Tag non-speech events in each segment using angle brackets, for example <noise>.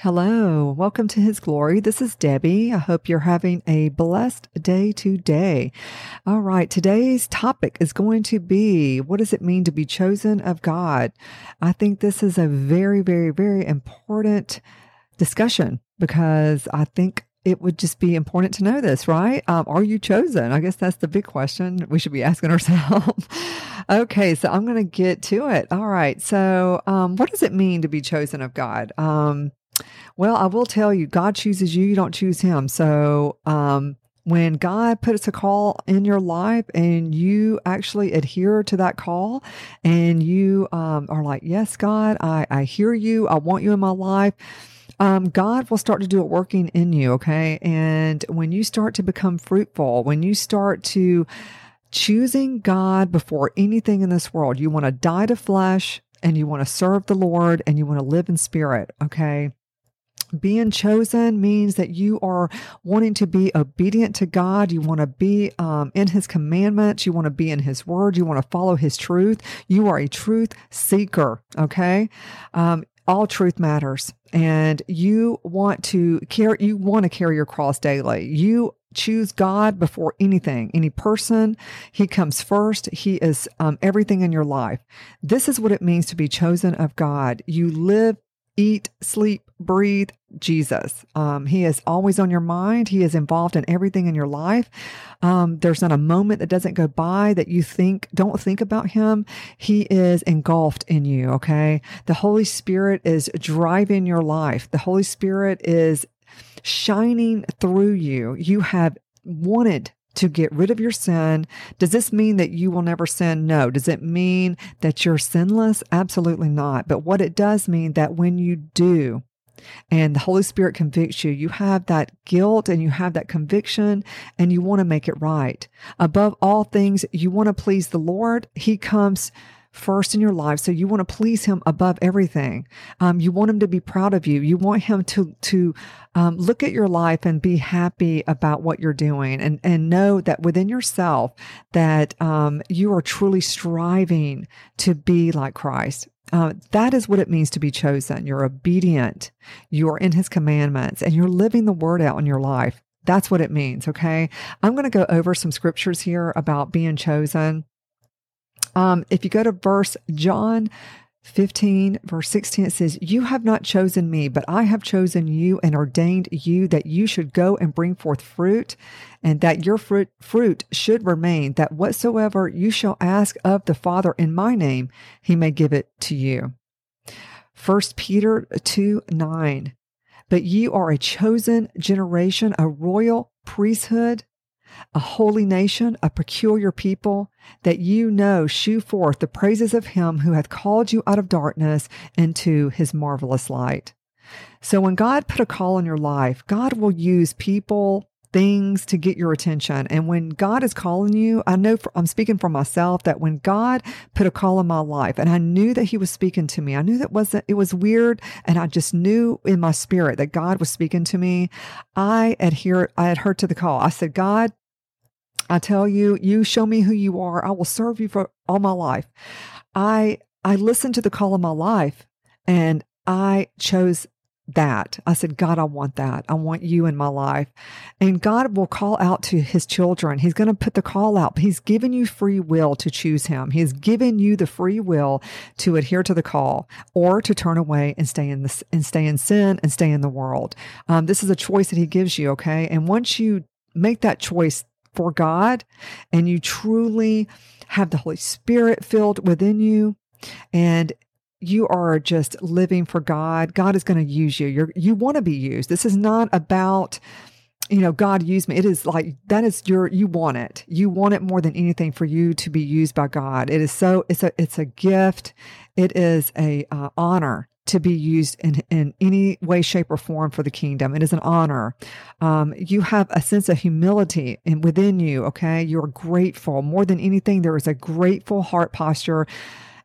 Hello, welcome to His Glory. This is Debbie. I hope you're having a blessed day today. All right, today's topic is going to be what does it mean to be chosen of God? I think this is a very, very, very important discussion because I think it would just be important to know this, right? Um, are you chosen? I guess that's the big question we should be asking <laughs> ourselves. okay, so I'm going to get to it. All right. So, um, what does it mean to be chosen of God? Um, well, I will tell you, God chooses you, you don't choose him. So, um, when God puts a call in your life and you actually adhere to that call and you um, are like, Yes, God, I, I hear you. I want you in my life. Um, God will start to do it working in you. Okay. And when you start to become fruitful, when you start to choosing God before anything in this world, you want to die to flesh and you want to serve the Lord and you want to live in spirit. Okay being chosen means that you are wanting to be obedient to God. You want to be um, in His commandments. You want to be in His word. You want to follow His truth. You are a truth seeker. Okay. Um, all truth matters and you want to carry you want to carry your cross daily you choose god before anything any person he comes first he is um, everything in your life this is what it means to be chosen of god you live eat, sleep, breathe Jesus. Um, he is always on your mind. He is involved in everything in your life. Um, there's not a moment that doesn't go by that you think, don't think about him. He is engulfed in you. Okay. The Holy Spirit is driving your life. The Holy Spirit is shining through you. You have wanted to get rid of your sin. Does this mean that you will never sin? No. Does it mean that you're sinless? Absolutely not. But what it does mean that when you do, and the Holy Spirit convicts you, you have that guilt and you have that conviction and you want to make it right. Above all things, you want to please the Lord. He comes first in your life. So you want to please him above everything. Um, you want him to be proud of you. You want him to, to, um, look at your life and be happy about what you're doing and, and know that within yourself that, um, you are truly striving to be like Christ. Uh, that is what it means to be chosen. You're obedient. You're in his commandments and you're living the word out in your life. That's what it means. Okay. I'm going to go over some scriptures here about being chosen. Um, if you go to verse John 15, verse 16, it says, You have not chosen me, but I have chosen you and ordained you that you should go and bring forth fruit, and that your fruit, fruit should remain, that whatsoever you shall ask of the Father in my name, he may give it to you. 1 Peter 2 9. But ye are a chosen generation, a royal priesthood, a holy nation, a peculiar people, that you know shew forth the praises of him who hath called you out of darkness into his marvelous light. So when God put a call in your life, God will use people, things to get your attention. And when God is calling you, I know for, I'm speaking for myself that when God put a call in my life and I knew that he was speaking to me, I knew that wasn't, it was weird. And I just knew in my spirit that God was speaking to me. I adhere, I adhered to the call. I said, God, I tell you, you show me who you are. I will serve you for all my life. I, I listened to the call of my life and I chose that. I said, God, I want that. I want you in my life. And God will call out to his children. He's going to put the call out. He's given you free will to choose him. He's given you the free will to adhere to the call or to turn away and stay in this and stay in sin and stay in the world. Um, this is a choice that he gives you. Okay. And once you make that choice for God and you truly have the Holy Spirit filled within you and you are just living for God, God is going to use you. You're, you want to be used. This is not about, you know, God used me. It is like that is your, you want it. You want it more than anything for you to be used by God. It is so, it's a, it's a gift. It is a uh, honor to be used in, in any way, shape, or form for the kingdom. It is an honor. Um, you have a sense of humility in, within you. Okay. You're grateful more than anything. There is a grateful heart posture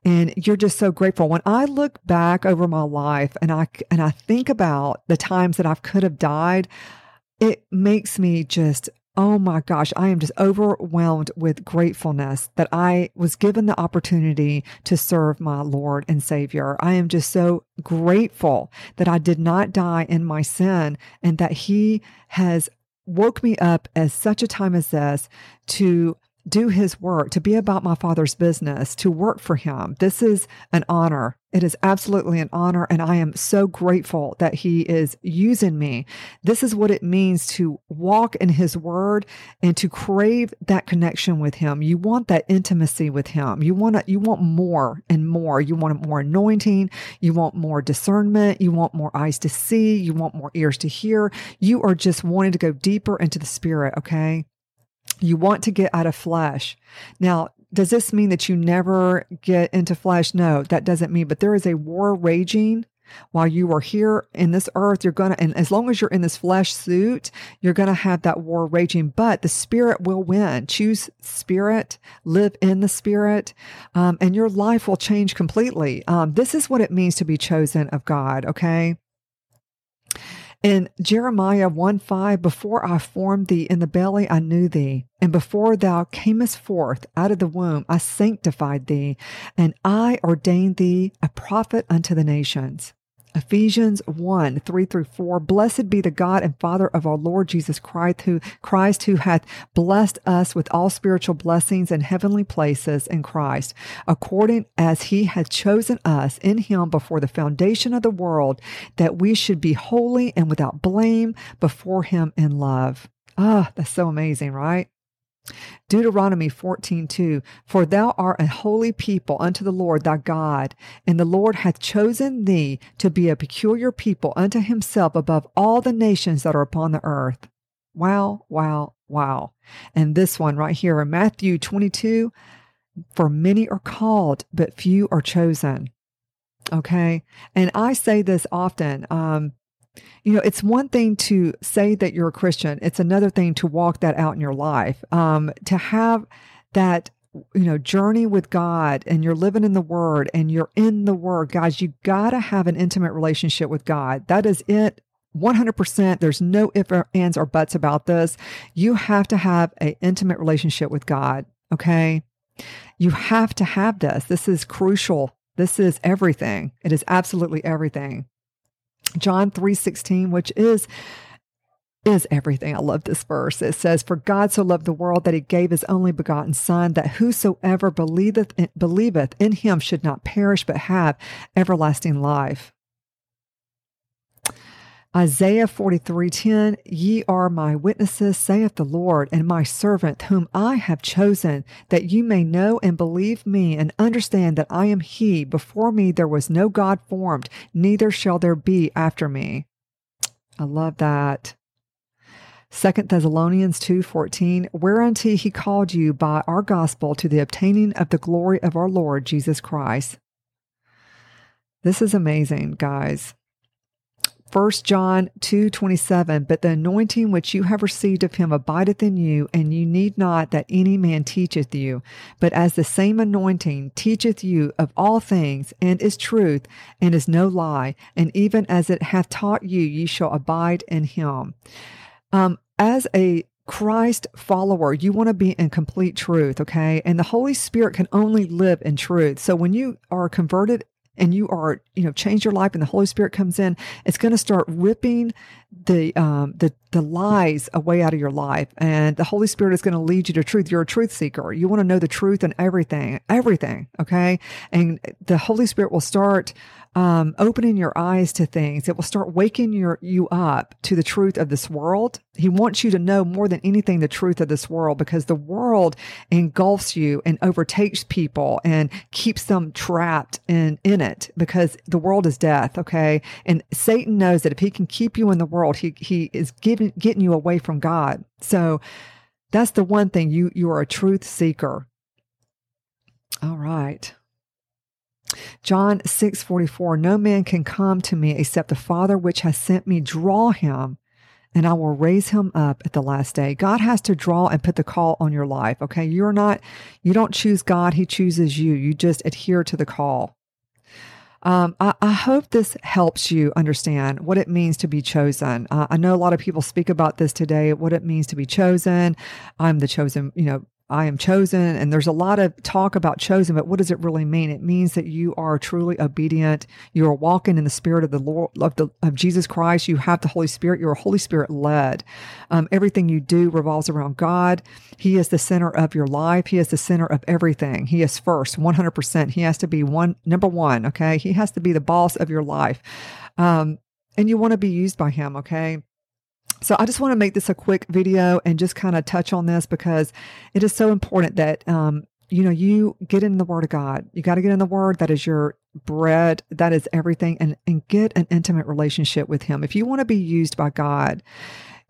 and you're just so grateful. When I look back over my life and I, and I think about the times that I could have died, it makes me just oh my gosh, I am just overwhelmed with gratefulness that I was given the opportunity to serve my Lord and Savior. I am just so grateful that I did not die in my sin and that He has woke me up at such a time as this to do his work, to be about my father's business, to work for him. This is an honor. It is absolutely an honor. And I am so grateful that he is using me. This is what it means to walk in his word and to crave that connection with him. You want that intimacy with him. You want to, you want more and more. You want more anointing. You want more discernment. You want more eyes to see. You want more ears to hear. You are just wanting to go deeper into the spirit. Okay. You want to get out of flesh. Now, does this mean that you never get into flesh? No, that doesn't mean, but there is a war raging while you are here in this earth. You're going to, and as long as you're in this flesh suit, you're going to have that war raging, but the spirit will win. Choose spirit, live in the spirit, um, and your life will change completely. Um, this is what it means to be chosen of God. Okay. In Jeremiah 1 5, before I formed thee in the belly, I knew thee. And before thou camest forth out of the womb, I sanctified thee, and I ordained thee a prophet unto the nations. Ephesians 1 3 through 4. Blessed be the God and Father of our Lord Jesus Christ, who Christ who hath blessed us with all spiritual blessings in heavenly places in Christ, according as he hath chosen us in him before the foundation of the world, that we should be holy and without blame before him in love. Ah, oh, that's so amazing, right? Deuteronomy 14:2 For thou art a holy people unto the Lord thy God, and the Lord hath chosen thee to be a peculiar people unto himself above all the nations that are upon the earth. Wow, wow, wow. And this one right here in Matthew 22 For many are called, but few are chosen. Okay. And I say this often. Um, you know, it's one thing to say that you're a Christian, it's another thing to walk that out in your life. Um, to have that you know journey with god and you're living in the word and you're in the word guys you got to have an intimate relationship with god. That is it. 100% there's no ifs ands or buts about this. You have to have an intimate relationship with god okay? You have to have this. This is crucial. This is everything. It is absolutely everything John 3:16, which is is everything. I love this verse. It says, For God so loved the world that he gave his only begotten Son, that whosoever believeth in, believeth in him should not perish, but have everlasting life. Isaiah 43:10 Ye are my witnesses saith the Lord and my servant whom I have chosen that you may know and believe me and understand that I am he before me there was no god formed neither shall there be after me. I love that. Second Thessalonians 2:14 Whereunto he called you by our gospel to the obtaining of the glory of our Lord Jesus Christ. This is amazing, guys. 1 John 2 27, but the anointing which you have received of him abideth in you, and you need not that any man teacheth you, but as the same anointing teacheth you of all things, and is truth, and is no lie, and even as it hath taught you, ye shall abide in him. Um, as a Christ follower, you want to be in complete truth, okay? And the Holy Spirit can only live in truth. So when you are converted and you are, you know, change your life and the Holy Spirit comes in, it's going to start ripping the, um, the, the lies away out of your life. And the Holy Spirit is going to lead you to truth. You're a truth seeker. You want to know the truth and everything, everything. Okay. And the Holy Spirit will start, um, opening your eyes to things. It will start waking your, you up to the truth of this world. He wants you to know more than anything the truth of this world because the world engulfs you and overtakes people and keeps them trapped in, in it because the world is death. Okay. And Satan knows that if he can keep you in the world, he, he is giving, getting you away from God. So that's the one thing you, you are a truth seeker. All right. John 6:44 No man can come to me except the Father which has sent me draw him and I will raise him up at the last day. God has to draw and put the call on your life, okay? You're not you don't choose God, he chooses you. You just adhere to the call. Um, I, I, hope this helps you understand what it means to be chosen. Uh, I know a lot of people speak about this today, what it means to be chosen. I'm the chosen, you know, I am chosen. And there's a lot of talk about chosen, but what does it really mean? It means that you are truly obedient. You are walking in the spirit of the Lord, of, the, of Jesus Christ. You have the Holy Spirit. You're a Holy Spirit led. Um, everything you do revolves around God. He is the center of your life. He is the center of everything. He is first, 100%. He has to be one, number one. Okay. He has to be the boss of your life. Um, and you want to be used by him. Okay. So I just want to make this a quick video and just kind of touch on this because it is so important that um, you know you get in the Word of God. You got to get in the Word. That is your bread. That is everything, and and get an intimate relationship with Him. If you want to be used by God,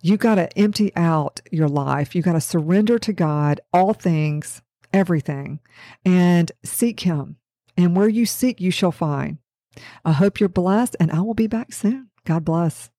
you got to empty out your life. You got to surrender to God all things, everything, and seek Him. And where you seek, you shall find. I hope you're blessed, and I will be back soon. God bless.